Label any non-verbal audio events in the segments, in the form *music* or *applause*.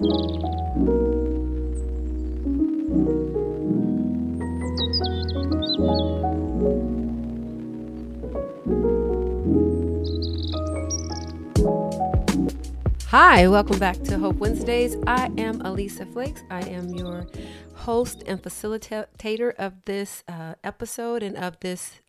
Hi, welcome back to Hope Wednesdays. I am Elisa Flakes. I am your host and facilitator of this uh, episode and of this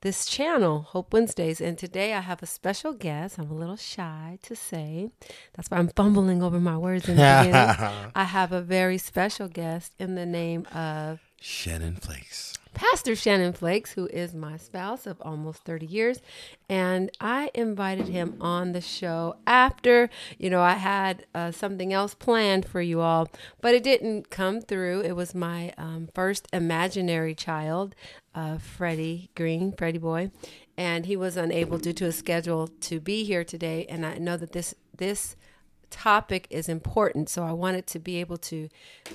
this channel, Hope Wednesdays. And today I have a special guest. I'm a little shy to say. That's why I'm fumbling over my words in the beginning. *laughs* I have a very special guest in the name of Shannon Flakes. Pastor Shannon Flakes, who is my spouse of almost 30 years. And I invited him on the show after, you know, I had uh, something else planned for you all, but it didn't come through. It was my um, first imaginary child, uh, Freddie Green, Freddie Boy. And he was unable due to a schedule to be here today. And I know that this, this, topic is important. So I wanted to be able to,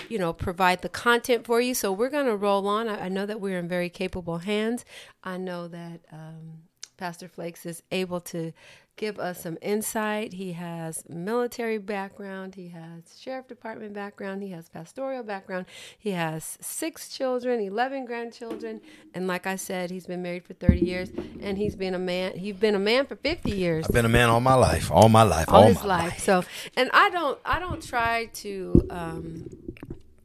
you know, provide the content for you. So we're going to roll on. I, I, know that we're in very capable hands. I know that um, Pastor Flakes is able to give us some insight. He has military background, he has sheriff department background, he has pastoral background. He has 6 children, 11 grandchildren, and like I said, he's been married for 30 years and he's been a man he's been a man for 50 years. I've been a man all my life, all my life, all, all his life. life. So, and I don't I don't try to um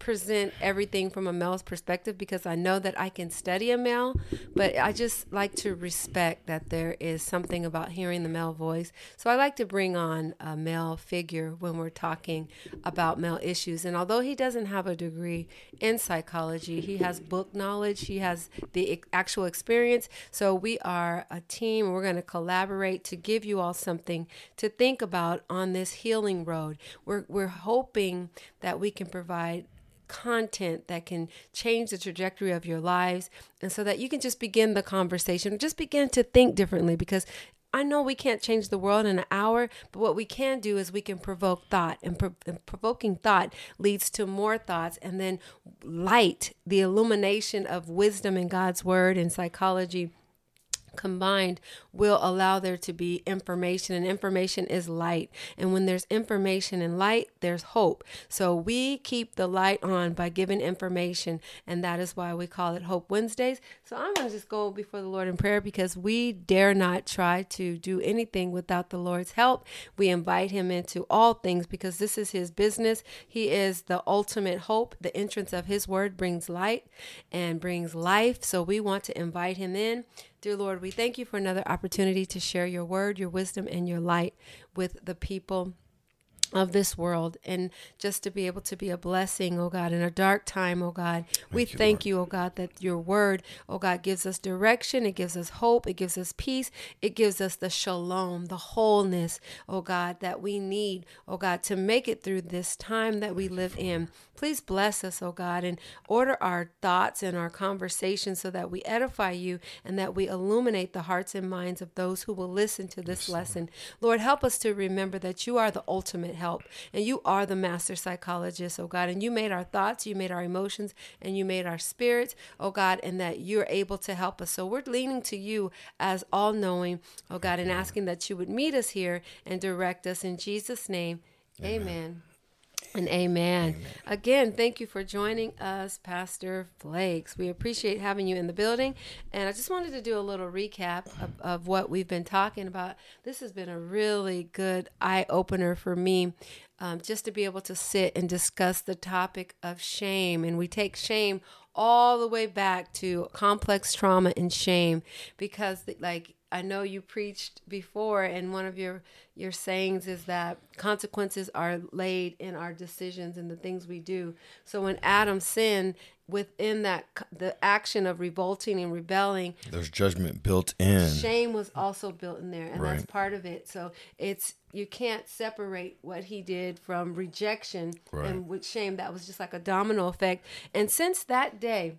present everything from a male's perspective because I know that I can study a male, but I just like to respect that there is something about hearing the male voice. So I like to bring on a male figure when we're talking about male issues. And although he doesn't have a degree in psychology, he has book knowledge, he has the actual experience. So we are a team. We're going to collaborate to give you all something to think about on this healing road. We're, we're hoping that we can provide content that can change the trajectory of your lives. And so that you can just begin the conversation just begin to think differently because I know we can't change the world in an hour, but what we can do is we can provoke thought, and, pro- and, provoking thought leads to more thoughts, and then light, the illumination of wisdom in God's word and psychology combined will allow there to be information and information is light. And when there's information and light there's hope. So we keep the light on by giving information and that is why we call it hope wednesdays. So i'm going to just go before the lord in prayer because we dare not try to do anything without the lord's help. We invite him into all things because this is his business. He is the ultimate hope. The entrance of his word brings light and brings life. So we want to invite him in Dear Lord, we thank you for another opportunity to share your word, your wisdom, and your light with the people of this world and just to be able to be a blessing, oh God, in a dark time, oh God. Thank we you, thank Lord. you, oh God, that your word, oh God, gives us direction, it gives us hope, it gives us peace, it gives us the shalom, the wholeness, oh God, that we need, oh God, to make it through this time that we live in. Please bless us, oh God, and order our thoughts and our conversations so that we edify you and that we illuminate the hearts and minds of those who will listen to this yes, lesson. Lord, help us to remember that you are the ultimate help. And you are the master psychologist, oh God. And you made our thoughts, you made our emotions, and you made our spirits, oh God, and that you're able to help us. So we're leaning to you as all knowing, oh God, and asking that you would meet us here and direct us in Jesus' name. Amen. Amen. And amen. amen. Again, thank you for joining us, Pastor Flakes. We appreciate having you in the building. And I just wanted to do a little recap of, of what we've been talking about. This has been a really good eye opener for me. Um, just to be able to sit and discuss the topic of shame. And we take shame all the way back to complex trauma and shame because, like, I know you preached before, and one of your your sayings is that consequences are laid in our decisions and the things we do. So when Adam sinned, within that the action of revolting and rebelling, there's judgment built in. Shame was also built in there, and right. that's part of it. So it's you can't separate what he did from rejection right. and with shame. That was just like a domino effect. And since that day,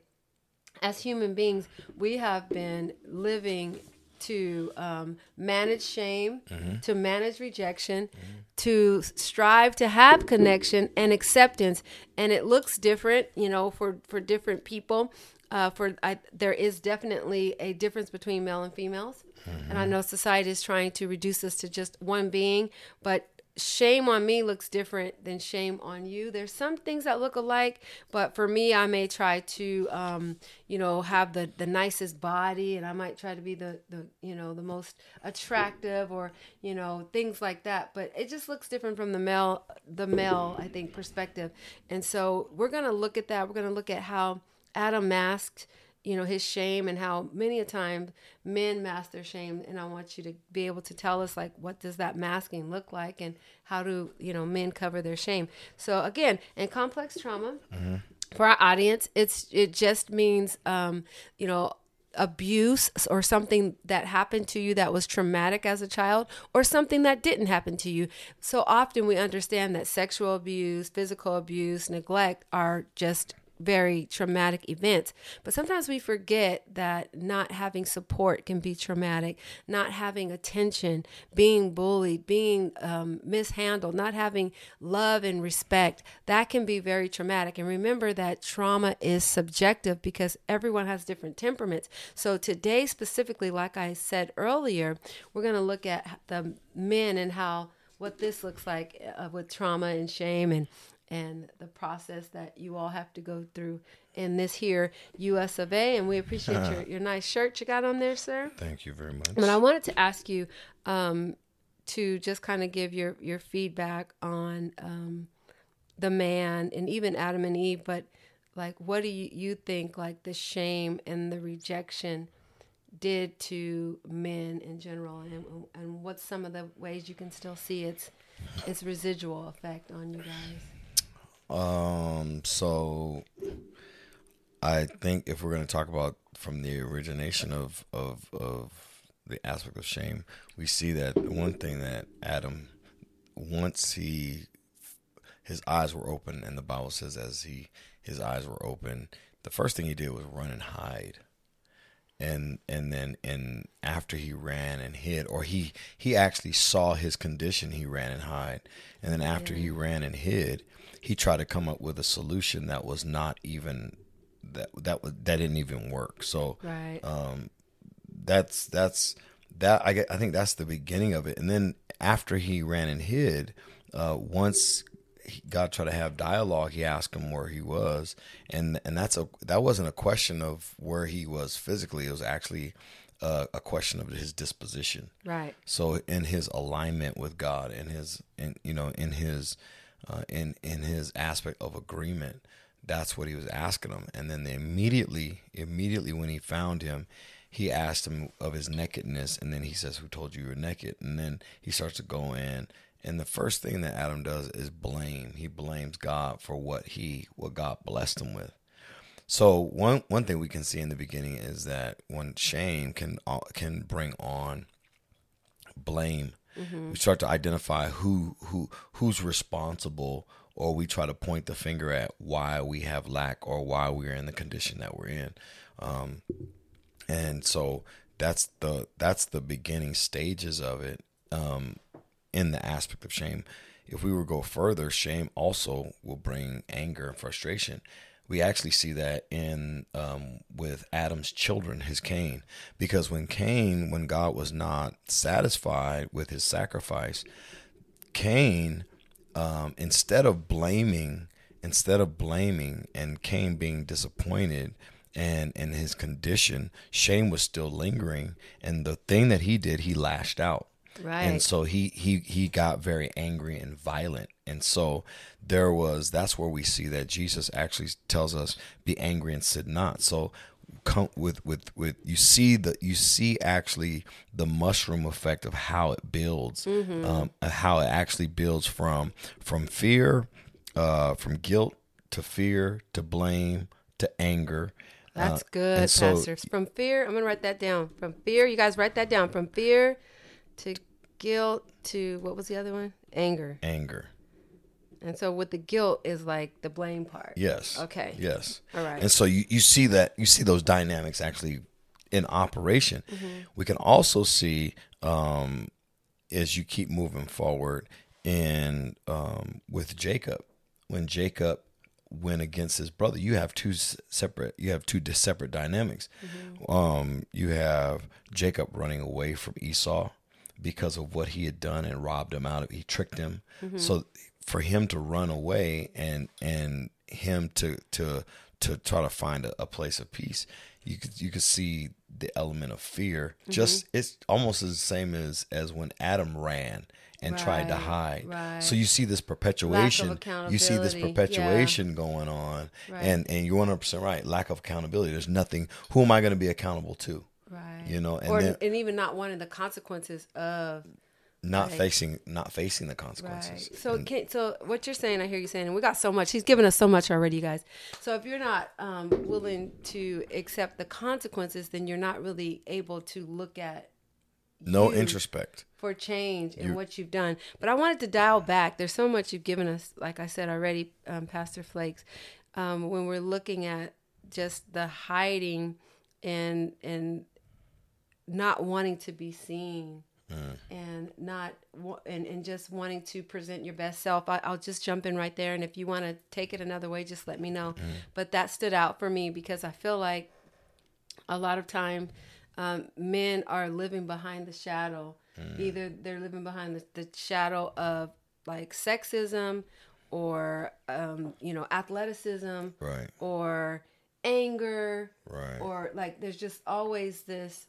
as human beings, we have been living to um, manage shame, mm-hmm. to manage rejection, mm-hmm. to strive to have connection and acceptance. And it looks different, you know, for for different people. Uh, for I, there is definitely a difference between male and females, mm-hmm. and I know society is trying to reduce us to just one being, but shame on me looks different than shame on you. There's some things that look alike, but for me, I may try to, um, you know, have the the nicest body, and I might try to be the the you know the most attractive, or you know things like that. But it just looks different from the male the male I think perspective, and so we're gonna look at that. We're gonna look at how Adam masked you know his shame and how many a time men mask their shame and i want you to be able to tell us like what does that masking look like and how do you know men cover their shame so again in complex trauma for our audience it's it just means um you know abuse or something that happened to you that was traumatic as a child or something that didn't happen to you. So often we understand that sexual abuse, physical abuse, neglect are just very traumatic events. But sometimes we forget that not having support can be traumatic, not having attention, being bullied, being um, mishandled, not having love and respect, that can be very traumatic. And remember that trauma is subjective because everyone has different temperaments. So today, specifically, like I said earlier, we're going to look at the men and how what this looks like uh, with trauma and shame and and the process that you all have to go through in this here US of A. And we appreciate your, *laughs* your nice shirt you got on there, sir. Thank you very much. But I wanted to ask you um, to just kind of give your, your feedback on um, the man and even Adam and Eve, but like, what do you, you think like the shame and the rejection did to men in general? And, and what's some of the ways you can still see its, its residual effect on you guys? Um, so I think if we're going to talk about from the origination of, of, of the aspect of shame, we see that one thing that Adam, once he, his eyes were open, and the Bible says as he, his eyes were open, the first thing he did was run and hide. And and then and after he ran and hid, or he he actually saw his condition, he ran and hide. And then after he ran and hid, he tried to come up with a solution that was not even that that was that didn't even work. So Right. um, that's that's that I get, I think that's the beginning of it. And then after he ran and hid, uh, once he, God tried to have dialogue, he asked him where he was, and and that's a that wasn't a question of where he was physically. It was actually uh, a question of his disposition. right. So in his alignment with God, in his, and you know, in his, uh, in in his aspect of agreement, that's what he was asking him. And then they immediately, immediately when he found him, he asked him of his nakedness, and then he says, "Who told you you were naked?" And then he starts to go in, and the first thing that Adam does is blame. He blames God for what he, what God blessed him with. So one one thing we can see in the beginning is that when shame can uh, can bring on blame, we start to identify who who who's responsible, or we try to point the finger at why we have lack or why we're in the condition that we're in. Um, and so that's the that's the beginning stages of it um, in the aspect of shame. If we were to go further, shame also will bring anger and frustration. We actually see that in um, with Adam's children, his Cain, because when Cain, when God was not satisfied with his sacrifice, Cain, um, instead of blaming, instead of blaming, and Cain being disappointed, and in his condition, shame was still lingering, and the thing that he did, he lashed out. Right. And so he he he got very angry and violent. And so there was that's where we see that Jesus actually tells us be angry and sin not. So come with with with you see the you see actually the mushroom effect of how it builds um, how it actually builds from from fear uh, from guilt to fear to blame to anger That's Uh, good, and so- pastors. From fear, I'm gonna write that down. From fear, you guys write that down. From fear to guilt to what was the other one? Anger. anger And so with the guilt is like the blame part. Yes. Okay. Yes. All right. And so you, you see that you see those dynamics actually in operation. Mm-hmm. We can also see um, as you keep moving forward in um, with Jacob when Jacob went against his brother. You have two separate. You have two separate dynamics. Mm-hmm. Um, you have Jacob running away from Esau because of what he had done and robbed him out of. He tricked him. So for him to run away and and him to to to try to find a, a place of peace, you could you could see the element of fear. Mm-hmm. Just it's almost the same as as when Adam ran and tried to hide. right. So you see this perpetuation. You see this accountability, yeah. perpetuation going on, Right. and and you're 100 percent right. Lack of accountability. There's nothing. Who am I going to be accountable to? Right. You know, and or then- and even not wanting the consequences of Not Right. facing not facing the right. consequences. So And- can, so what you're saying, I hear you saying, and we got so much. He's given us so much already, you guys. So if you're not um, willing to accept the consequences, then you're not really able to look at no introspect. for change in You- what you've done. But I wanted to dial back. There's so much you've given us, like I said already, um, Pastor Flakes, um, when we're looking at just the hiding and and not wanting to be seen and not and, and just wanting to present your best self. I, i'll just jump in right there and if you want to take it another way just let me know. But that stood out for me because i feel like a lot of time um, men are living behind the shadow. Either they're living behind the, the shadow of like sexism or um, you know athleticism Right. or anger Right. or like there's just always this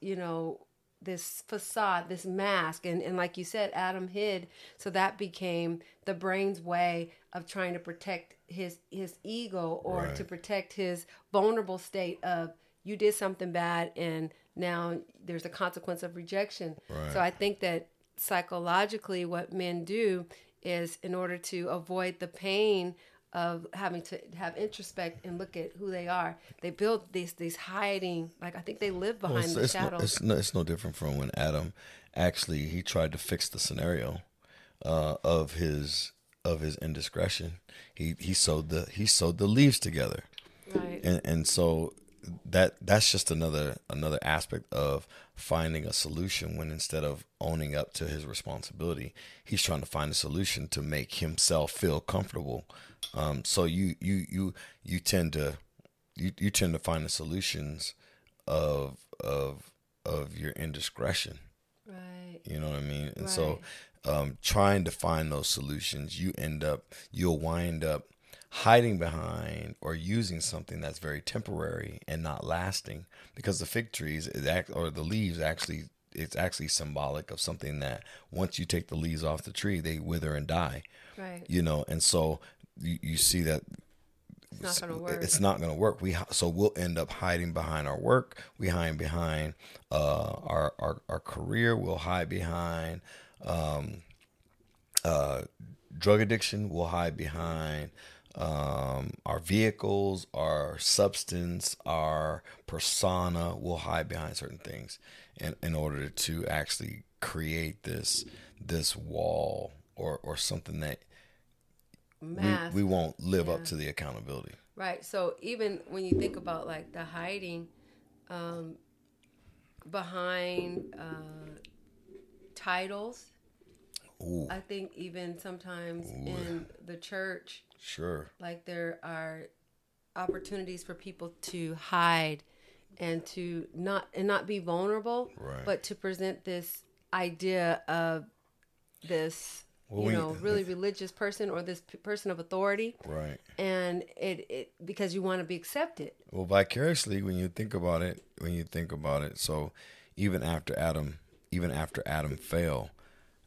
you know this facade this mask and, and like you said adam hid so that became the brain's way of trying to protect his his ego or Right. to protect his vulnerable state of you did something bad and now there's a consequence of rejection Right. so i think that psychologically what men do is in order to avoid the pain of having to have introspect and look at who they are they build these these hiding like i think they live Well, behind it's, the it's, no, shadows it's, no, it's no different from when Adam actually he tried to fix the scenario uh, of his of his indiscretion. He he sewed the he sewed the leaves together. right and and so that that's just another another aspect of finding a solution when instead of owning up to his responsibility he's trying to find a solution to make himself feel comfortable. Um, so you you you you tend to you, you tend to find the solutions of of of your indiscretion. Right. You know what I mean? And so, um, trying to find those solutions, you end up, you'll wind up hiding behind or using something that's very temporary and not lasting because the fig trees is act or the leaves actually it's actually symbolic of something that once you take the leaves off the tree they wither and die right you know and so you, you see that it's not gonna work it's not going to work. We so we'll end up hiding behind our work. We hide behind uh, our, our our career. We'll hide behind um, uh, drug addiction. We'll hide behind um, our vehicles, our substance, our persona. We'll hide behind certain things in in order to actually create this this wall or or something that we, we won't live up to the accountability. Right. So even when you think about like the hiding um, behind uh, titles, Ooh, I think even sometimes in the church, sure. like there are opportunities for people to hide and to not and not be vulnerable, Right. but to present this idea of this Well, you when know really religious person or this p- person of authority Right. and it, it because you want to be accepted Well, vicariously, when you think about it, when you think about it, so even after Adam, even after Adam fell,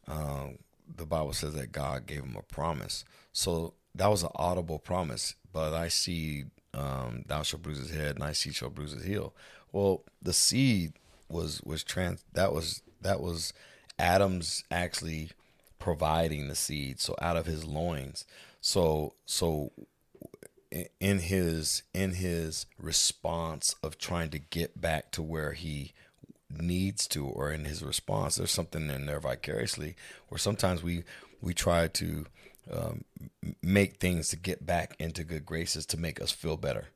um, the Bible says that God gave him a promise. So that was an audible promise. But I see, um, thou shalt bruise his head, and I see shall bruise his heel. Well, the seed was was trans. That was that was Adam's actually providing the seed. So out of his loins. So so in his in his response of trying to get back to where he needs to or in his response there's something in there vicariously where sometimes we we try to um, make things to get back into good graces to make us feel better.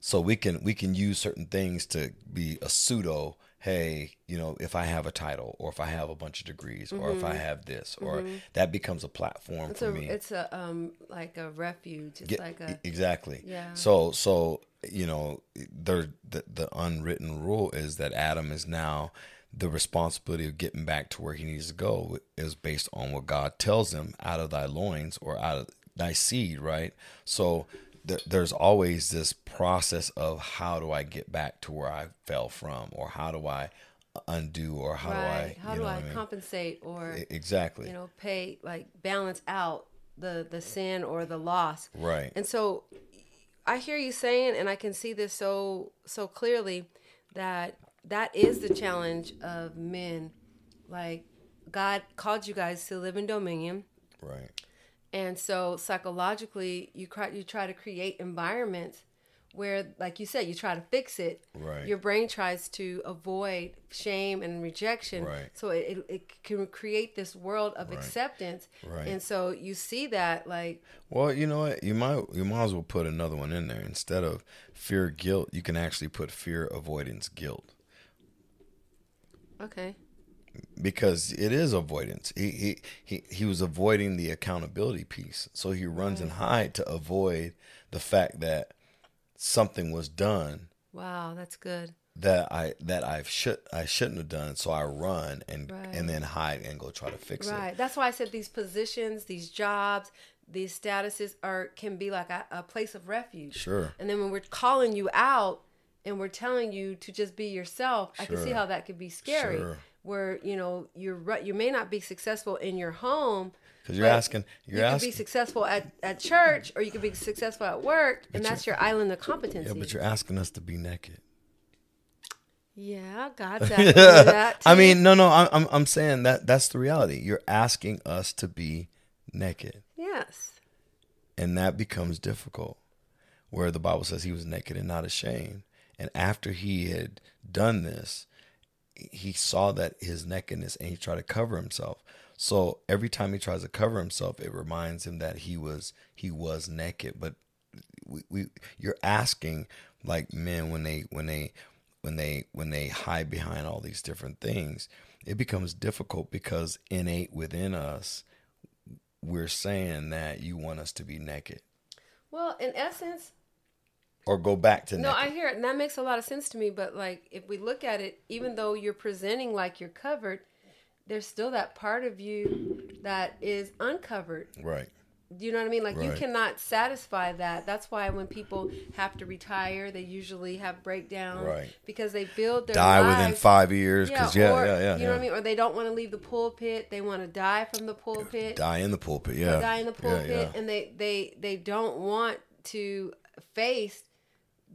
So we can we can use certain things to be a pseudo hey you know if i have a title or if i have a bunch of degrees or if i have this or that becomes a platform it's for a me. it's a um like a refuge. It's Get- like a exactly. Yeah. So so you know there the the unwritten rule is that Adam is now the responsibility of getting back to where he needs to go is based on what God tells him out of thy loins or out of thy seed, right? So th- there's always this process of how do I get back to where I fell from, or how do I undo, or how right. do I, how do I, mean? compensate or exactly, you know pay like balance out the the sin or the loss right, and so i hear you saying and i can see this so so clearly that that is the challenge of men like god called you guys to live in dominion right, and so psychologically you try you try to create environments where like you said you try to fix it Right. your brain tries to avoid shame and rejection Right. so it, it, it can create this world of acceptance Right. and so you see that like Well, you know what? You might you might as well put another one in there instead of fear guilt. You can actually put fear avoidance guilt okay because it is avoidance. He he he, he was avoiding the accountability piece, so he runs and mm. hide to avoid the fact that something was done wow that's good that I that I should I shouldn't have done. So I run and Right. and then hide and go try to fix it. right that's why i said these positions these jobs these statuses are can be like a, a place of refuge Sure. and then when we're calling you out and we're telling you to just be yourself i can see how that could be scary Sure. where you know you're you may not be successful in your home Because you're asking you're you could asking be successful at, at church or you could be successful at work and that's your island of competency yeah, but you're asking us to be naked. yeah god's *laughs* asking that I mean, no, no. I'm, I'm saying that that's the reality. You're asking us to be naked, yes and that becomes difficult. Where the Bible says he was naked and not ashamed, and after he had done this, he saw that his nakedness, and he tried to cover himself. So every time he tries to cover himself, it reminds him that he was he was naked. But we, we you're asking like men when they when they when they when they hide behind all these different things it becomes difficult because innate within us we're saying that you want us to be naked well in essence or go back to No, naked I hear it, and that makes a lot of sense to me. But like, if we look at it, even though you're presenting like you're covered, there's still that part of you that is uncovered. right Do you know what I mean? Like, you cannot satisfy that. That's why when people have to retire, they usually have breakdowns Right. because they build their die lives. within five years because yeah or, yeah yeah, You yeah. know what I mean? Or they don't want to leave the pulpit. They want to die from the pulpit. die in the pulpit yeah die in the Yeah, pulpit yeah. and they they they don't want to face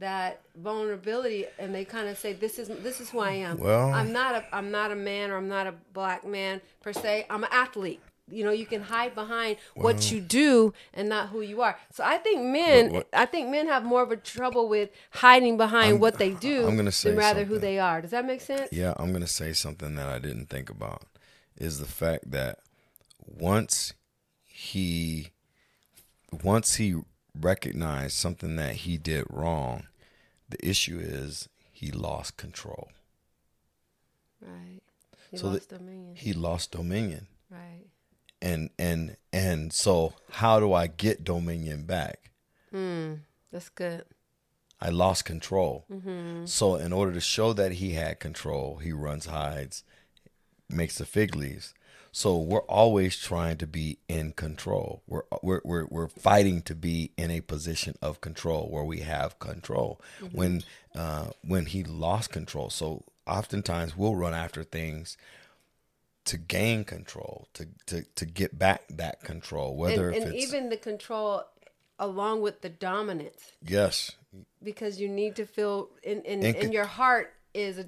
that vulnerability and they kind of say this is this is who I am. Well- I'm not a I'm not a man or I'm not a black man per se. I'm an athlete. You know, you can hide behind what you do and not who you are. So I think men what- I think men have more of a trouble with hiding behind what they do I'm gonna say than rather who they are. Does that make sense? Yeah, I'm going to say something that I didn't think about is the fact that once he once he recognized something that he did wrong, the issue is he lost control. Right. He So lost dominion. He lost dominion. Right. And and and so how do I get dominion back? Hmm. That's good. I lost control. Mm-hmm. So in order to show that he had control, he runs, hides, makes the fig leaves. So we're always trying to be in control. We're we're we're, we're fighting to be in a position of control where we have control. When uh, when he lost control, so oftentimes we'll run after things to gain control, to to to get back that control. Whether and, and even the control along with the dominance yes, because you need to feel in in, And in your heart is a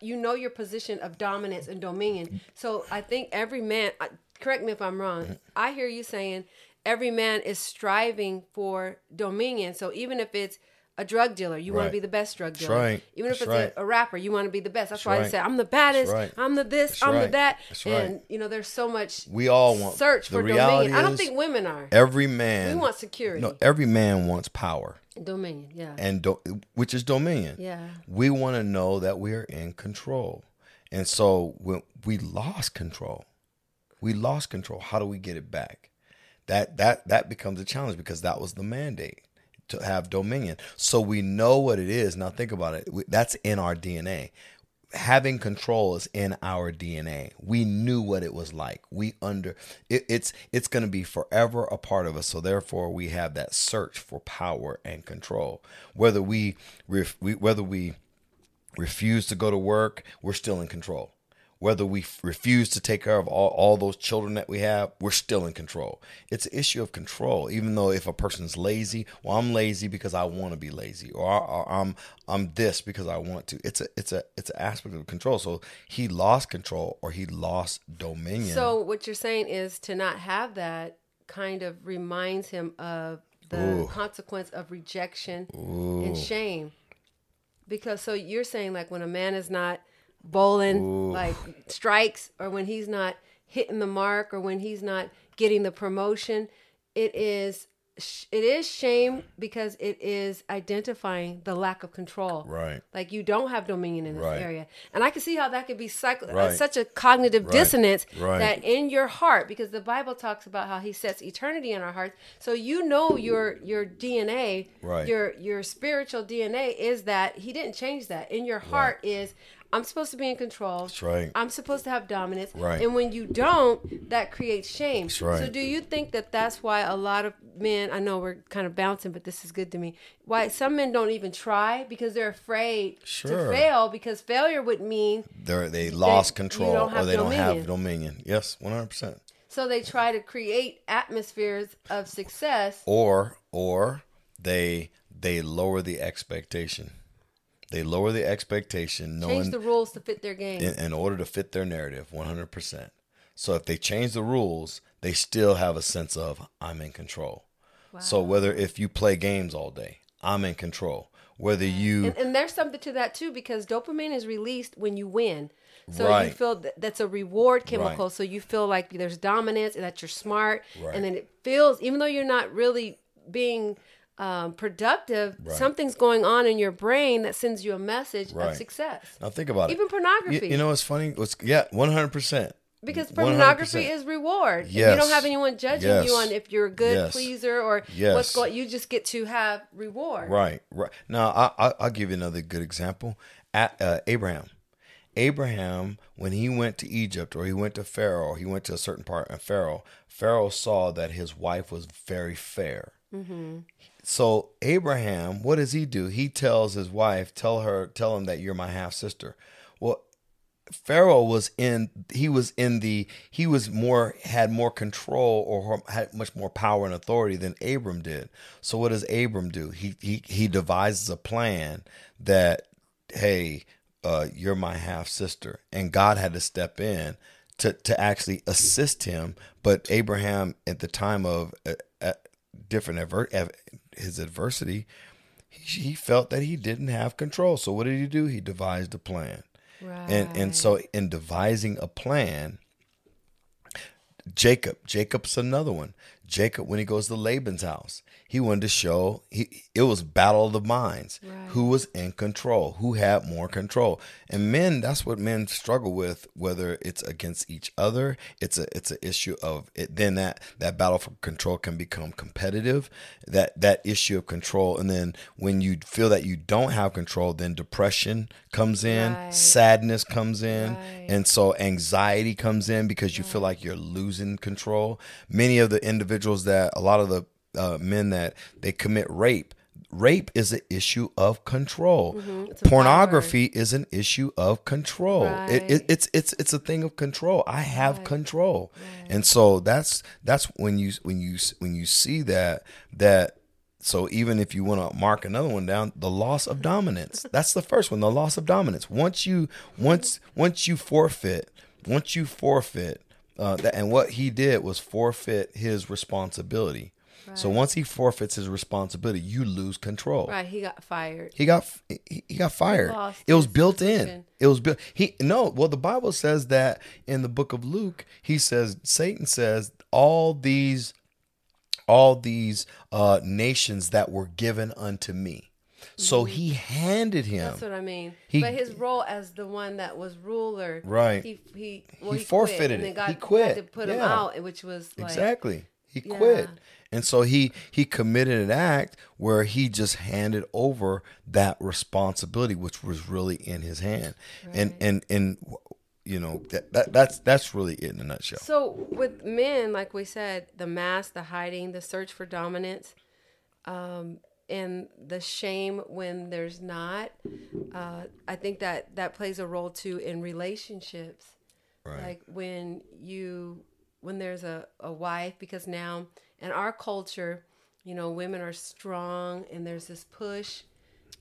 you know your position of dominance and dominion. So i think every man correct me if i'm wrong i hear you saying every man is striving for dominion. So even if it's a drug dealer you want to be the best drug dealer. right. even if That's it's right. a, a rapper you want to be the best. That's That's why they right. say i'm the baddest right. i'm the this That's i'm the that. That's right. and you know there's so much we all want search the for reality dominion. I don't think women are. every man we want security. No, every man wants power, dominion yeah and do, which is dominion. yeah We want to know that we are in control, and so when we lost control, we lost control. How do we get it back? That that that becomes a challenge because that was the mandate to have dominion. So we know what it is. Now think about it. That's in our DNA. Having control is in our DNA. We knew what it was like. We under it, it's it's going to be forever a part of us. So therefore, we have that search for power and control. Whether we, ref, we whether we refuse to go to work, we're still in control whether we refuse to take care of all, all those children that we have, we're still in control. It's an issue of control. Even though if a person's lazy, well, I'm lazy because I want to be lazy, or, or, I'm I'm this because I want to. It's a it's a it's an aspect of control. So he lost control, or he lost dominion. So what you're saying is to not have that kind of reminds him of the Ooh. consequence of rejection Ooh. and shame. Because so you're saying like when a man is not bowling Ooh. like strikes or when he's not hitting the mark or when he's not getting the promotion it is it is shame because it is identifying the lack of control. Right. Like you don't have dominion in this right. area. And I can see how that could be psych- uh, right. uh, such a cognitive right. dissonance that in your heart because the Bible talks about how he sets eternity in our hearts. So you know your your DNA, your your spiritual DNA is that he didn't change that. In your heart is I'm supposed to be in control. That's right. I'm supposed to have dominance. Right. And when you don't, that creates shame. That's right. So do you think that that's why a lot of men, I know we're kind of bouncing, but this is good to me. Why some men don't even try because they're afraid sure. to fail because failure would mean they they lost control or they dominion. don't have dominion. Yes, 100%. So they try to create atmospheres of success or or they they lower the expectation. They lower the expectation, knowing change the rules to fit their game in, in order to fit their narrative, one hundred percent. So if they change the rules, they still have a sense of I'm in control. Wow. So whether if you play games all day, I'm in control. Whether you and, and, there's something to that too because dopamine is released when you win. So right. you feel that that's a reward chemical. Right. So you feel like there's dominance and that you're smart, right. and then it feels even though you're not really being um, productive, right. something's going on in your brain that sends you a message right. of success. Now think about Even it. Even pornography. You, you, know what's funny? What's yeah, one hundred percent. Because pornography 100%. is reward. Yes. You don't have anyone judging yes. you on if you're a good yes. pleaser or yes. what's going. You just get to have reward. Right. Right. Now I, I will give you another good example. At uh, Abraham. Abraham, when he went to Egypt or he went to Pharaoh he went to a certain part of Pharaoh, Pharaoh saw that his wife was very fair. Mm-hmm. So Abraham, what does he do? He tells his wife, tell her, tell him that you're my half sister. Well, Pharaoh was in he was in the he was more had more control or had much more power and authority than Abram did. So what does Abram do? He he he devises a plan that hey, uh, you're my half sister, and God had to step in to to actually assist him. But Abraham at the time of uh, uh, different adver- his adversity, he, he felt that he didn't have control. So what did he do? He devised a plan. Right. And and so in devising a plan, Jacob, Jacob's another one. Jacob, when he goes to Laban's house, he wanted to show he it was battle of the minds. Right. Who was in control? Who had more control? And men, that's what men struggle with, whether it's against each other. It's a it's an issue of it then that that battle for control can become competitive. That that issue of control. And then when you feel that you don't have control, then depression comes in, right. sadness comes in, right. and so anxiety comes in because you feel like you're losing control. Many of the individuals that a lot of the uh, men that they commit rape. Rape is an issue of control. Mm-hmm. Pornography is an issue of control. Right. It, it, it's it's it's a thing of control. I have right. control, right. and so that's that's when you when you when you see that that so even if you want to mark another one down the loss of dominance *laughs* that's the first one the loss of dominance once you once once you forfeit once you forfeit uh, that, and what he did was forfeit his responsibility so once he forfeits his responsibility, you lose control. Right. He got fired. He got he, he got fired. He it was built position. in. It was built. He no. Well, the Bible says that in the book of Luke, he says Satan says all these all these uh, nations that were given unto me. So mm-hmm. he handed him. That's what I mean. He, but his role as the one that was ruler, right? He he, well, he, he forfeited quit, it. God, he quit. to put yeah. him out, which was like, exactly He quit. And so he he committed an act where he just handed over that responsibility, which was really in his hand. Right. And and and you know that, that that's that's really it in a nutshell. So with men, like we said, the mask, the hiding, the search for dominance, um, and the shame when there's not. Uh, I think that that plays a role too in relationships. Right. Like when you when there's a, a wife, because now in our culture, you know, women are strong and there's this push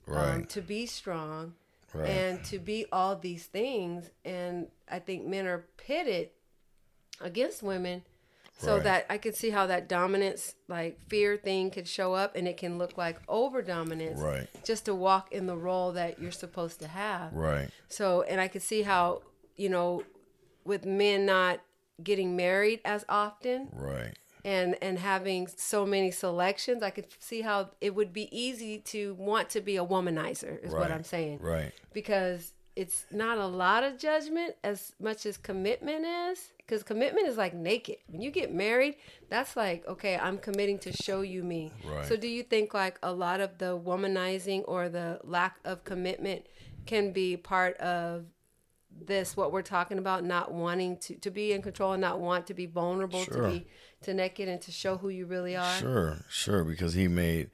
um, right. um, to be strong right. and to be all these things. And I think men are pitted against women so right. that I could see how that dominance, like fear thing, could show up, and it can look like over dominance, right? Just to walk in the role that you're supposed to have, right? So, and I could see how you know, with men not getting married as often, right? And and having so many selections, I could see how it would be easy to want to be a womanizer. Is right. what I'm saying, right? Because it's not a lot of judgment as much as commitment is because commitment is like naked when you get married that's like okay i'm committing to show you me right. so do you think like a lot of the womanizing or the lack of commitment can be part of this what we're talking about not wanting to to be in control and not want to be vulnerable sure. to be to naked and to show who you really are sure sure because he made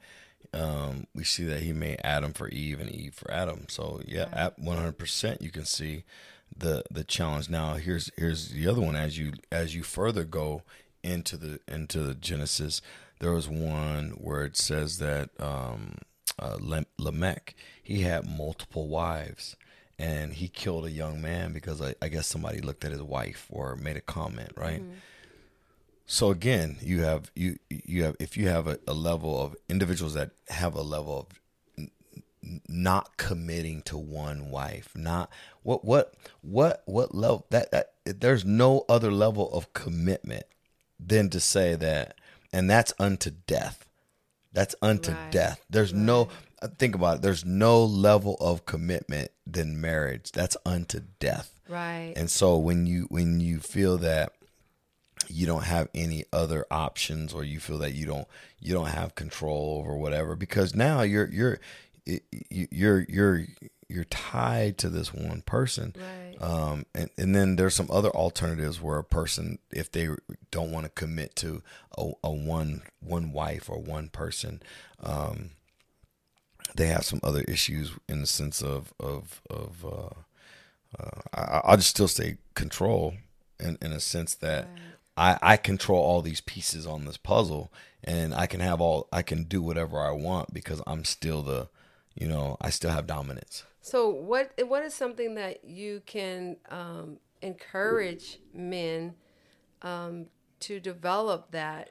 um, we see that he made Adam for Eve and Eve for Adam. So yeah, right. at 100% you can see the the challenge. Now here's here's the other one as you as you further go into the into the Genesis, there was one where it says that um, uh, Lamech he had multiple wives and he killed a young man because I, I, guess somebody looked at his wife or made a comment, right? Mm-hmm. So again, you have you you have if you have a, a level of individuals that have a level of n- not committing to one wife, not what what what what level that, that there's no other level of commitment than to say that and that's unto death. That's unto right. death. There's right. no think about it. There's no level of commitment than marriage. That's unto death. Right. And so when you when you feel that you don't have any other options or you feel that you don't you don't have control over whatever because now you're you're you're you're you're tied to this one person right. um, and, and then there's some other alternatives where a person if they don't want to commit to a, a one one wife or one person um, they have some other issues in the sense of of of uh, uh, I, I'll just still say control in, in a sense that right. I, I control all these pieces on this puzzle and I can have all I can do whatever I want because I'm still the you know I still have dominance. So what what is something that you can um, encourage men um, to develop that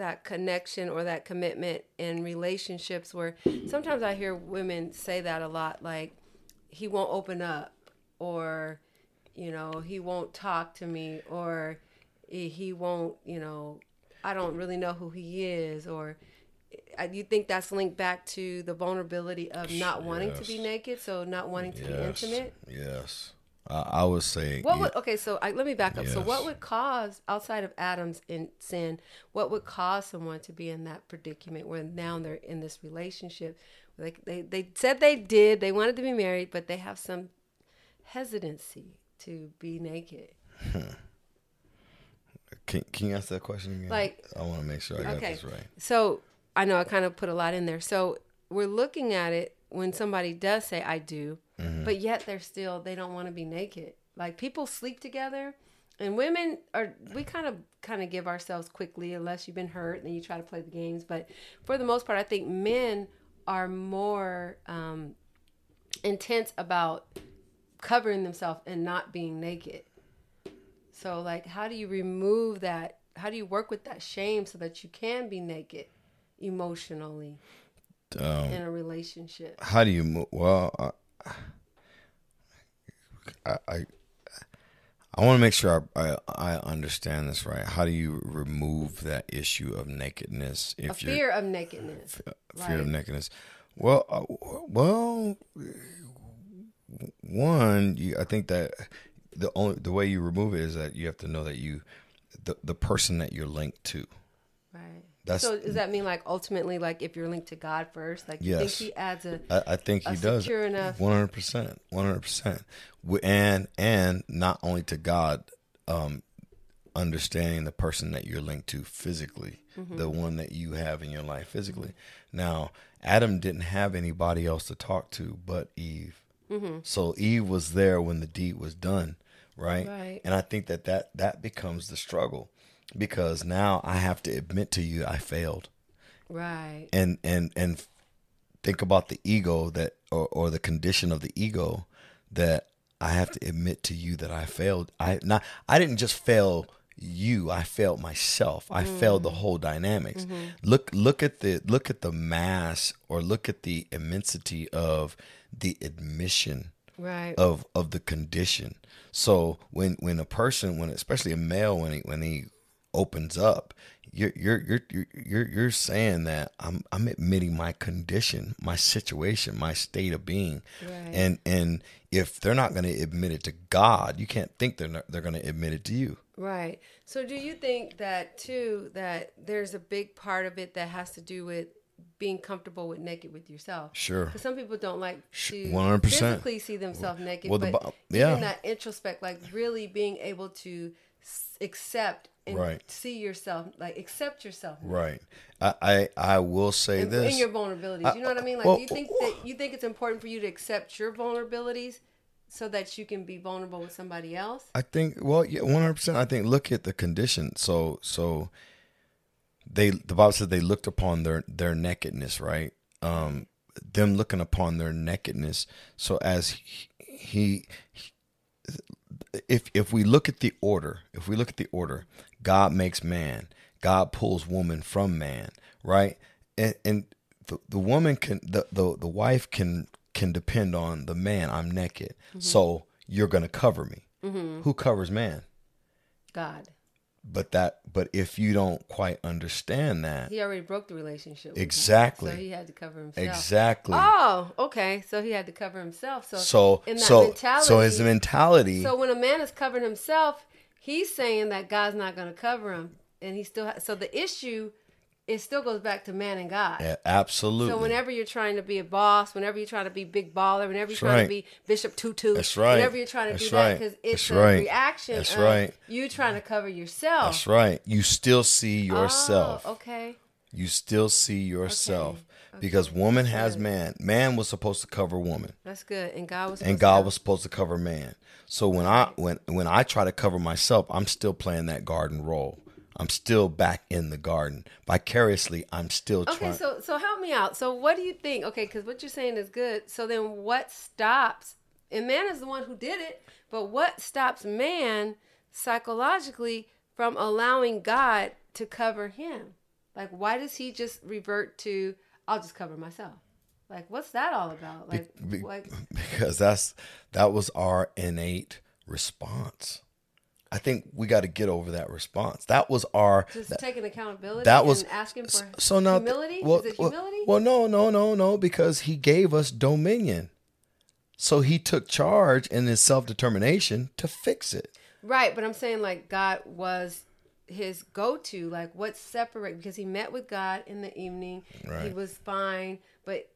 that connection or that commitment in relationships where sometimes I hear women say that a lot like he won't open up or you know he won't talk to me or he won't, you know, I don't really know who he is, or you think that's linked back to the vulnerability of not wanting yes. to be naked, so not wanting to yes. be intimate. Yes, uh, I would say. What would okay? So I, let me back up. Yes. So what would cause outside of Adam's in sin? What would cause someone to be in that predicament where now they're in this relationship? They they they said they did. They wanted to be married, but they have some hesitancy to be naked. *laughs* Can, can you ask that question again? Like, I want to make sure I got okay. this right. So I know I kind of put a lot in there. So we're looking at it when somebody does say I do, mm-hmm. but yet they're still they don't want to be naked. Like people sleep together, and women are we kind of kind of give ourselves quickly unless you've been hurt and then you try to play the games. But for the most part, I think men are more um, intense about covering themselves and not being naked. So, like, how do you remove that? How do you work with that shame so that you can be naked emotionally um, in a relationship? How do you move? Well, I, I, I want to make sure I, I, I understand this right. How do you remove that issue of nakedness? If a fear of nakedness. Fear right. of nakedness. Well, uh, well, one, you, I think that the only the way you remove it is that you have to know that you the the person that you're linked to Right. That's- so does that mean like ultimately like if you're linked to God first, like you Yes. think he adds a I, I think he does secure enough- one hundred percent, one hundred percent, and and not only to God, um, understanding the person that you're linked to physically, Mm-hmm. the one that you have in your life physically. Now, Adam didn't have anybody else to talk to but Eve, Mm-hmm. so Eve was there when the deed was done, right? Right. And I think that that that becomes the struggle because now I have to admit to you I failed right. and and and think about the ego that or, or the condition of the ego that I have to admit to you that I failed. I not I didn't just fail you, I failed myself. I failed the mm. whole dynamics. Mm-hmm. Look look at the look at the mass or look at the immensity of the admission Right. of of the condition. So when when a person, when especially a male, when he when he opens up, you're you're you're you're you're, saying that I'm I'm admitting my condition, my situation, my state of being, Right. and and if they're not going to admit it to God, you can't think they're not, they're going to admit it to you. Right. So do you think that too that there's a big part of it that has to do with being comfortable with naked with yourself? Sure. Because some people don't like to 100%. physically see themselves naked, Well, the but yeah. even that introspect, like really being able to accept and Right. see yourself, like accept yourself, Right. I I, I will say and, this. and your vulnerabilities. You know what I mean? Like, well, do you think that you think it's important for you to accept your vulnerabilities so that you can be vulnerable with somebody else? I think well, yeah, one hundred percent. I think look at the condition. So so they the Bible says they looked upon their their nakedness, right? Um, them looking upon their nakedness. So as he, he if if we look at the order, if we look at the order, God makes man, God pulls woman from man, right? And and the, the woman can the, the the wife can can depend on the man. I'm naked, mm-hmm. so you're gonna cover me. Mm-hmm. Who covers man? God, But that but if you don't quite understand that, he already broke the relationship. Exactly. so he had to cover himself. exactly. Oh, okay. So he had to cover himself. So so in that so mentality, so his mentality. So when a man is covering himself, he's saying that God's not going to cover him, and he still. Ha- so the issue, it still goes back to man and God. yeah, absolutely. So whenever you're trying to be a boss, whenever you're trying to be big baller, whenever you're trying right. to be Bishop Tutu, That's right. whenever you're trying to That's do that, because it's That's a right. reaction That's of right. you trying to cover yourself. That's right. You still see oh, yourself. Oh, okay. You still see yourself because woman has good. man. Man was supposed to cover woman, That's good. And God was and God was supposed to cover man. So when I when when I try to cover myself, I'm still playing that garden role. I'm still back in the garden vicariously. I'm still Okay, trying. so so help me out. So what do you think? Okay, because what you're saying is good. So then, what stops? And man is the one who did it, but what stops man psychologically from allowing God to cover him? Like, why does he just revert to I'll just cover myself? Like, what's that all about? Like, Be- like *laughs* because that's that was our innate response. I think we got to get over that response. That was our just taking accountability. that was and asking for so now humility. Well, is it well- humility? Well, no, no, no, no, because he gave us dominion. So he took charge in his self determination to fix it. Right, but I'm saying like God was his go-to. Like what separate because he met with God in the evening. He was fine, but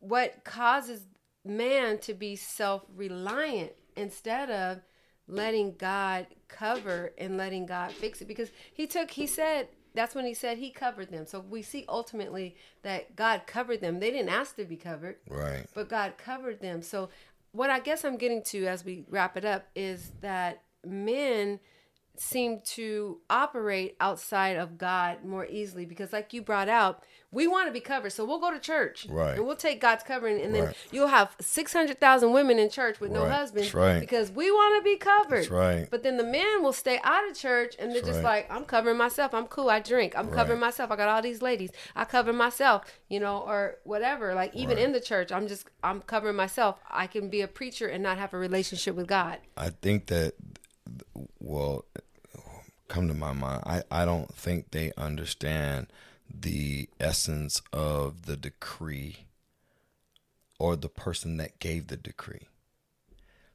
what causes man to be self-reliant instead of letting God cover and letting God fix it because he took he said that's when he said he covered them. So we see ultimately that God covered them. They didn't ask to be covered Right. but God covered them. So, what I guess I'm getting to as we wrap it up is that men seem to operate outside of God more easily because, like you brought out, we want to be covered. So, we'll go to church Right. and we'll take God's covering, and then Right. you'll have 600,000 women in church with no Right. husbands That's right. because we want to be covered. That's right. But then the men will stay out of church and they're That's just like, I'm covering myself. I'm cool. I drink. I'm covering myself. I got all these ladies. I cover myself, you know, or whatever. Like even in the church, I'm just I'm covering myself. I can be a preacher and not have a relationship with God. I think that, well, come to my mind, I, I don't think they understand the essence of the decree or the person that gave the decree.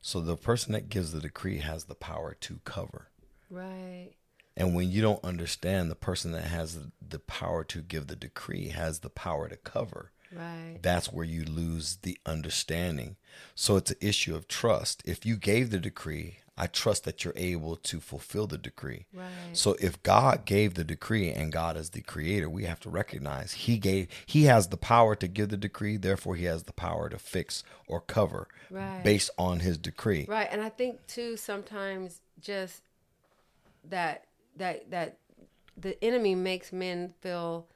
So the person that gives the decree has the power to cover. Right. And when you don't understand, the person that has the, the power to give the decree has the power to cover. Right. That's where you lose the understanding. So it's an issue of trust. If you gave the decree, I trust that you're able to fulfill the decree. Right. So if God gave the decree and God is the creator, we have to recognize he gave he has the power to give the decree, therefore he has the power to fix or cover Right. based on his decree. Right, and I think too sometimes just that that that the enemy makes men feel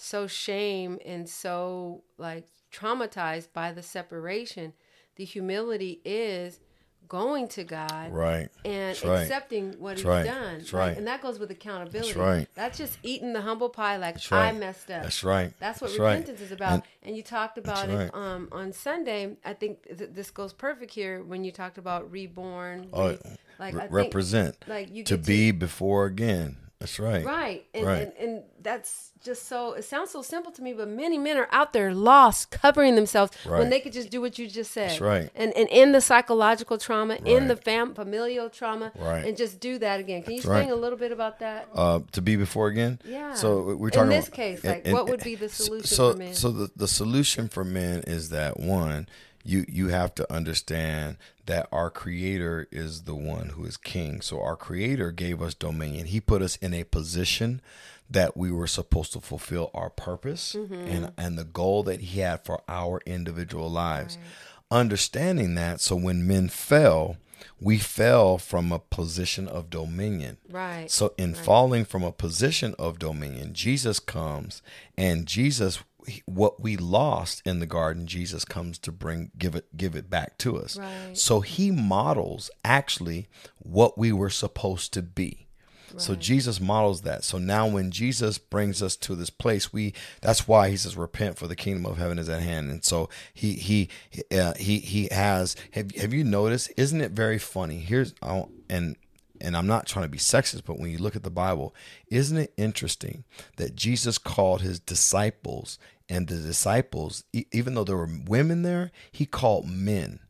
so shame and so like traumatized by the separation. The humility is going to God Right. and That's right. accepting what That's he's right. done. That's right. and that goes with accountability. That's right. That's just eating the humble pie like right. I messed up. That's right. That's what right. repentance is about. And- And, you talked about it right. um, on Sunday. I think th- this goes perfect here when you talked about reborn. Oh, re- like Re- I think, represent like you to get be before again. That's right. right, and, Right. And, and that's just so. It sounds so simple to me, but many men are out there lost, covering themselves Right. when they could just do what you just said. That's right. And and in the psychological trauma, in Right. the fam- familial trauma, Right. and just do that again. Can you That's explain a little bit about that? Uh, to be before again. Yeah. So we're talking In this about- case, like, and- what would be the solution so, for men? So the, the solution for men is that one, you you have to understand that our creator is the one who is king. So our creator gave us dominion. He put us in a position that we were supposed to fulfill our purpose Mm-hmm. and and the goal that he had for our individual lives. Understanding that so when men fell, we fell from a position of dominion. Right. So, in falling from a position of dominion, Jesus comes, and Jesus, what we lost in the garden, Jesus comes to bring, give it, give it back to us. Right. So He models actually what we were supposed to be. So Jesus models that. So now when Jesus brings us to this place, we that's why he says repent for the kingdom of heaven is at hand. And so he he uh, he he has have have you noticed isn't it very funny? Here's I- and and I'm not trying to be sexist, but when you look at the Bible, isn't it interesting that Jesus called his disciples and the disciples e- even though there were women there, he called men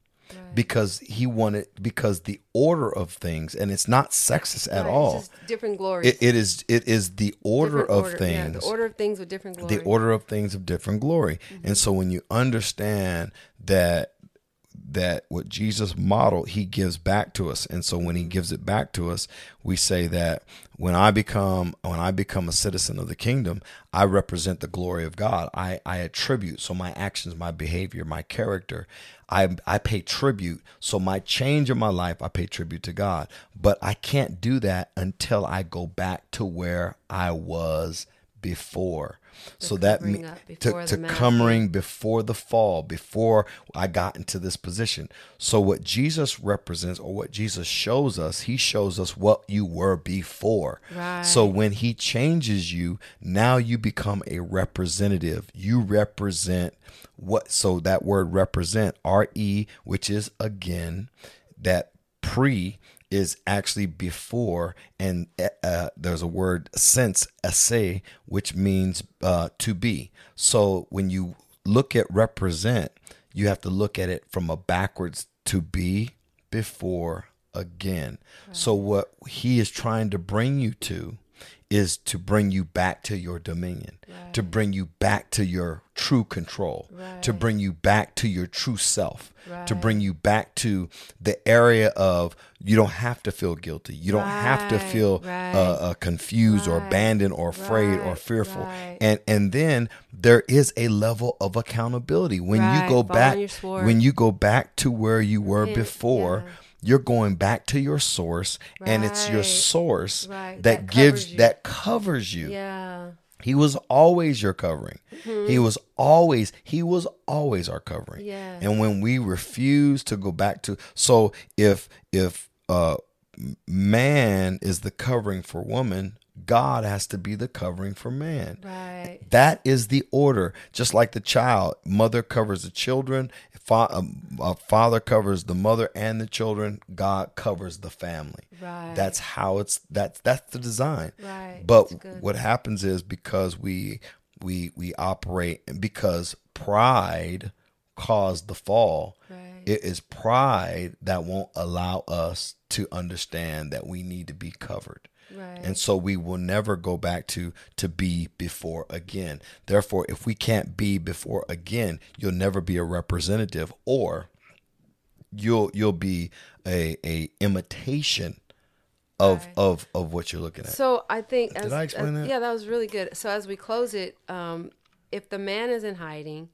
because he wanted because the order of things and it's not sexist at Right, it's all just different glories. it, it is it is the order Different of order, things Yeah, the order of things with different glory. the order of things of different glory Mm-hmm. and so when you understand that that what Jesus modeled he gives back to us. And so when he gives it back to us we say that when I become when I become a citizen of the kingdom I represent the glory of God. I I attribute so my actions my behavior my character I I pay tribute. So my change in my life I pay tribute to God. But I can't do that until I go back to where I was before so that me- to, to covering before the fall, before I got into this position. So, what Jesus represents or what Jesus shows us, he shows us what you were before. Right. So, when he changes you, now you become a representative. You represent what, so that word represent, R E, which is again, that pre is actually before and uh, there's a word since esse which means uh, to be. So when you look at represent you have to look at it from a backwards to be before again. So what he is trying to bring you to is to bring you back to your dominion to bring you back to your true control to bring you back to your true self to bring you back to the area of you don't have to feel guilty. You don't have to feel right. uh, uh, confused or abandoned or afraid or fearful. Right. and and then there is a level of accountability. When Right, you go fall back on your sword. when you go back to where you were before yeah. You're going back to your source and it's your source right, that, that gives you. that covers you yeah. he was always your covering. He was always he was always our covering. Yeah. And when we refuse to go back to so if if uh man is the covering for woman, God has to be the covering for man. Right. That is the order. Just like the child, mother covers the children, fa- uh, father covers the mother and the children. God covers the family. Right. That's how it's that's that's the design. Right. But what happens is because we we we operate and because pride caused the fall. Right. It is pride that won't allow us to understand that we need to be covered. Right. And so we will never go back to to be before again. Therefore, if we can't be before again, you'll never be a representative or you'll you'll be a a imitation of Right. of of what you're looking at. So I think Did as, I explain as- that? Yeah, that was really good. So as we close it, um, if the man is in hiding,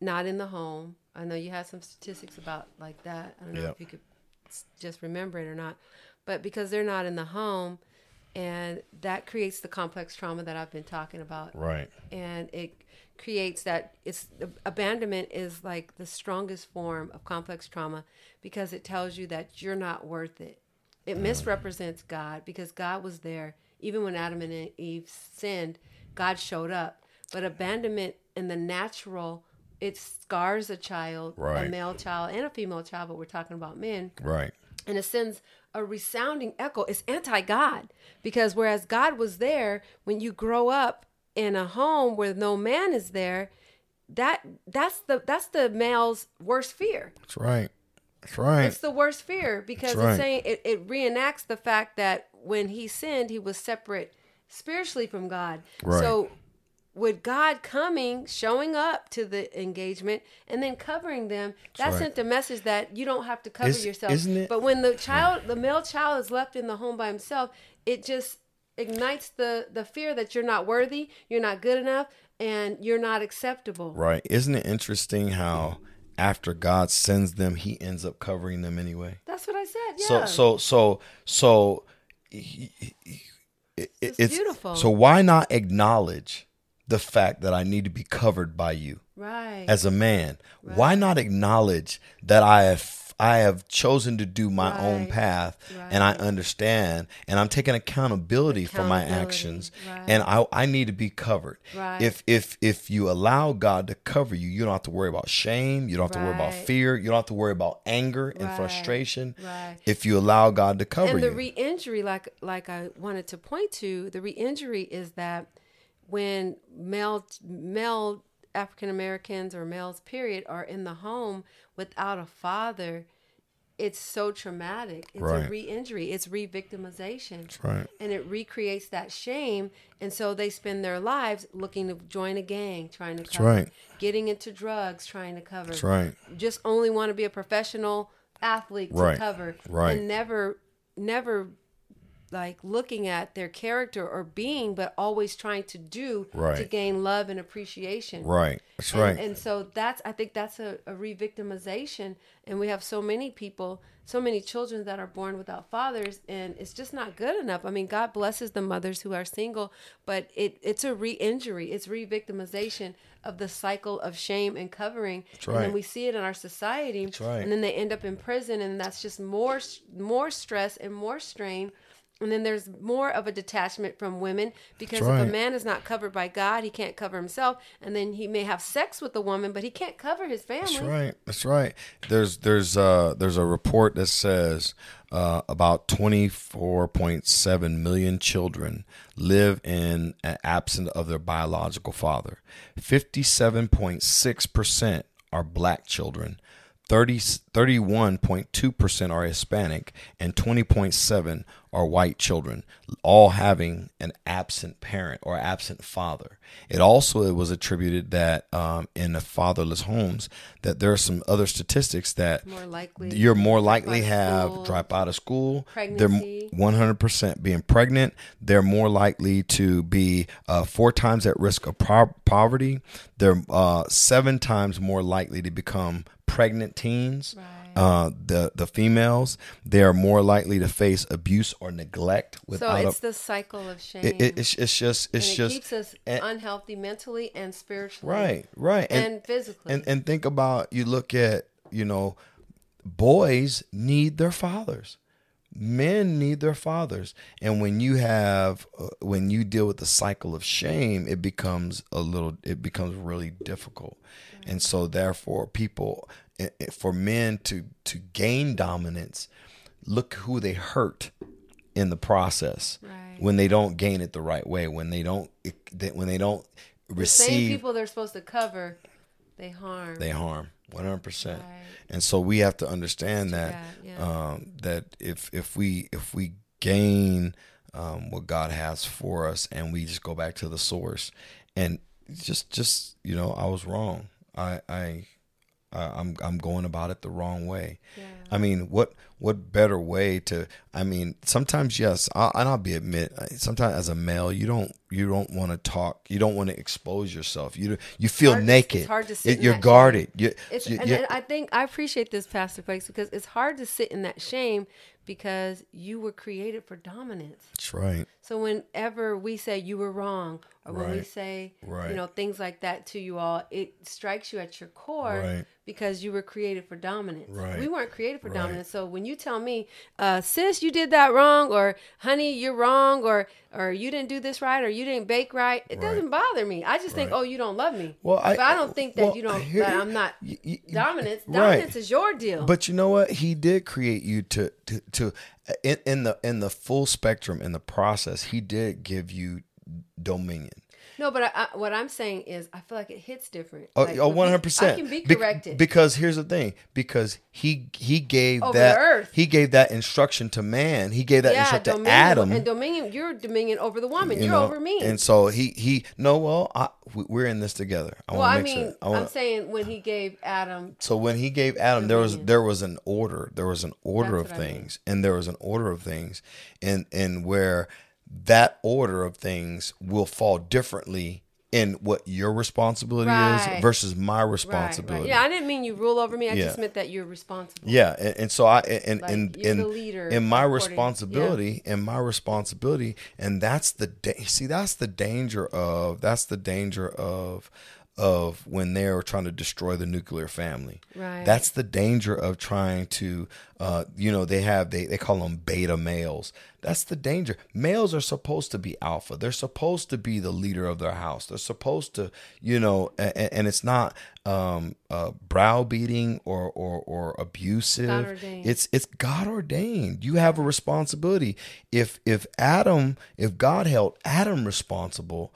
not in the home, I know you had some statistics about like that. I don't know Yeah. if you could just remember it or not, but because they're not in the home, and that creates the complex trauma that I've been talking about. Right. and it creates that it's abandonment is like the strongest form of complex trauma because it tells you that you're not worth it. It mm. misrepresents god because god was there. Even when adam and eve sinned god showed up. But abandonment in the natural it scars a child a male child and a female child but we're talking about men. Right. and it sends a resounding echo. It's anti God because whereas God was there, when you grow up in a home where no man is there, that that's the that's the male's worst fear. That's right. That's right. It's the worst fear because right. it's saying it, it reenacts the fact that when he sinned, he was separate spiritually from God. Right. So with God coming, showing up to the engagement, and then covering them, that right. sent a message that you don't have to cover yourself. isn't it- But when the child, the male child, is left in the home by himself, it just ignites the the fear that you're not worthy, you're not good enough, and you're not acceptable. Right. Isn't it interesting how after God sends them, he ends up covering them anyway? That's what I said. So Yeah. so so so he- he- he- it- It's it's beautiful. So why not acknowledge the fact that I need to be covered by you right. as a man? Why not acknowledge that I have I have chosen to do my own Right. path and I understand and I'm taking accountability, for my actions Right. and I I need to be covered. Right. If if if you allow God to cover you, you don't have to worry about shame, you don't have to worry about fear, you don't have to worry about anger and Right. frustration. Right. If you allow God to cover and the you. re-injury like like i wanted to point to the re-injury is that when male male african americans or males period are in the home without a father it's so traumatic it's Right. a re-injury it's re-victimization That's right. and it recreates that shame and so they spend their lives looking to join a gang trying to cover right. getting into drugs trying to cover That's right. just only want to be a professional athlete to Right. cover Right. and never never like looking at their character or being but always trying to do right. to gain love and appreciation Right. That's and, right. and so that's i think that's a, a re-victimization and we have so many people so many children that are born without fathers and it's just not good enough i mean god blesses the mothers who are single but it, it's a re-injury it's re-victimization of the cycle of shame and covering and right. then we see it in our society right. and then they end up in prison and that's just more more stress and more strain and then there's more of a detachment from women because if a man is not covered by God, he can't cover himself, and then he may have sex with a woman, but he can't cover his family. That's right. That's right. There's there's uh there's a report that says uh, about 24.7 million children live in uh, absent of their biological father. 57.6 percent are black children. 30, 31.2% are Hispanic and 20.7 are white children, all having an absent parent or absent father. It also it was attributed that um, in the fatherless homes that there are some other statistics that More likely you're more likely have school, drop out of school. pregnancy. They're 100% being pregnant. They're more likely to be uh, four times at risk of po- poverty. They're uh, seven times more likely to become pregnant teens. Right. Uh, the the females they are more likely to face abuse or neglect So it's a. the cycle of shame. It, it, it's it's just and it's it just keeps us and- unhealthy mentally and spiritually. right right And, physically. and and think about you look at you know boys need their fathers men need their fathers and when you have uh, when you deal with the cycle of shame it becomes a little it becomes really difficult and so therefore people for men to to gain dominance look who they hurt in the process Right. when they don't gain it the right way when they don't when they don't the receive same people they're supposed to cover, they harm. they harm 100% Right. and so we have to understand that bad, yeah. um, that if if we if we gain um, what God has for us, and we just go back to the source. And just, just you know, I was wrong. I, I, I'm, I'm going about it the wrong way. Yeah. I mean, what what better way to? I mean, sometimes yes, I, and I'll be admit. Sometimes as a male, you don't you don't want to talk. You don't want to expose yourself. You you feel hard naked. it's hard to sit It- in you're that guarded. You, It's, you- and, you- and I think I appreciate this, Pastor Flakes, because it's hard to sit in that shame because you were created for dominance. that's right. So whenever we say you were wrong, or when we say Right. you know things like that to you all, it strikes you at your core Right. because you were created for dominance. Right. We weren't created for Right. dominance. So when you tell me, uh, sis, you did that wrong, or honey, you're wrong, or or you didn't do this right, or you didn't bake right, it doesn't bother me. I just think, Right. oh, you don't love me. Well, I- but I don't think that well, you don't. here- that I'm not y- y- dominance. right. Dominance is your deal. But you know what? He did create you to to to in, in the in the full spectrum in the process. He did give you dominion. No, but I, I, what I'm saying is, I feel like it hits different. Oh, Like, oh, when one we- hundred percent. I can be corrected. because here's the thing. Because he he gave Over that he gave that instruction to man. He gave that instruction to Adam. and dominion. You're dominion over the woman. you You're know, over me. And so he he no well I, we- we're in this together. I well, want I mean, sure. I wanna, I'm saying when he gave Adam, So when he gave Adam, there was there was an order. There was an order That's of I mean. things, and there was an order of things, and and where that order of things will fall differently in what your responsibility Right. is versus my responsibility. right? Yeah, I didn't mean you rule over me. I Yeah. just meant that you're responsible. Yeah, and, and so I and Like, and and the leader in my responsibility and my responsibility, and that's the da- see that's the danger of that's the danger of of when they're trying to destroy the nuclear family. Right. That's the danger of trying to, uh, you know, they have they they call them beta males. That's the danger. Males are supposed to be alpha. They're supposed to be the leader of their house. They're supposed to, you know, and, and it's not um, uh, browbeating or or or abusive. It's it's God ordained. You have a responsibility. If if Adam, if God held Adam responsible,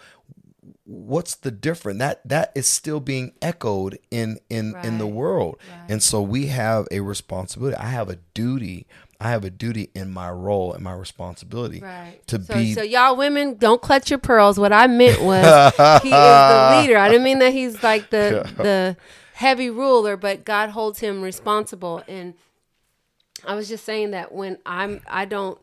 what's the difference? That that is still being echoed in in in the world. Right. And so we have a responsibility. I have a duty. I have a duty in my role and my responsibility Right. to so, be so y'all women, don't clutch your pearls. What I meant was *laughs* he is the leader. I didn't mean that he's like the the heavy ruler, but God holds him responsible. And I was just saying that when I'm, I don't,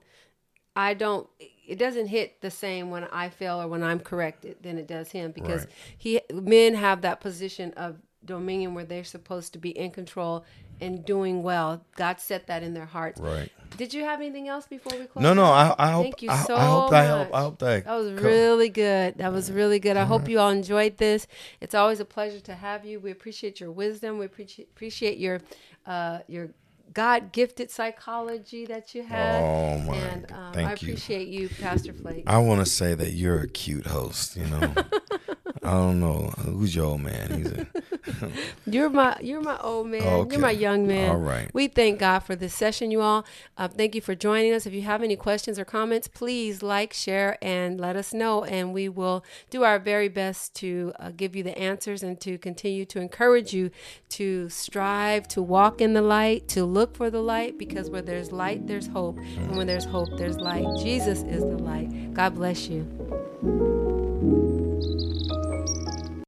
I don't. It doesn't hit the same when I fail or when I'm corrected than it does him because Right. he men have that position of dominion where they're supposed to be in control and doing well. God set that in their hearts. right. Did you have anything else before we close? No, no. I, I hope. Thank you I, so I hope that helped. I hope that. That was co- really good. That was really good. I hope you all enjoyed this. It's always a pleasure to have you. We appreciate your wisdom. We appreciate appreciate your uh, your God gifted psychology that you have. Oh, my And God. um, Thank I you. appreciate you, Pastor Flake. I want to say that you're a cute host. You know. *laughs* I don't know who's your old man. He's a, *laughs* You're my you're my old man. Okay. You're my young man. All right. We thank God for this session, you all. Uh, thank you for joining us. If you have any questions or comments, please like, share, and let us know, and we will do our very best to uh, give you the answers and to continue to encourage you to strive to walk in the light, to look for the light, because where there's light, there's hope, and when there's hope, there's light. Jesus is the light. God bless you.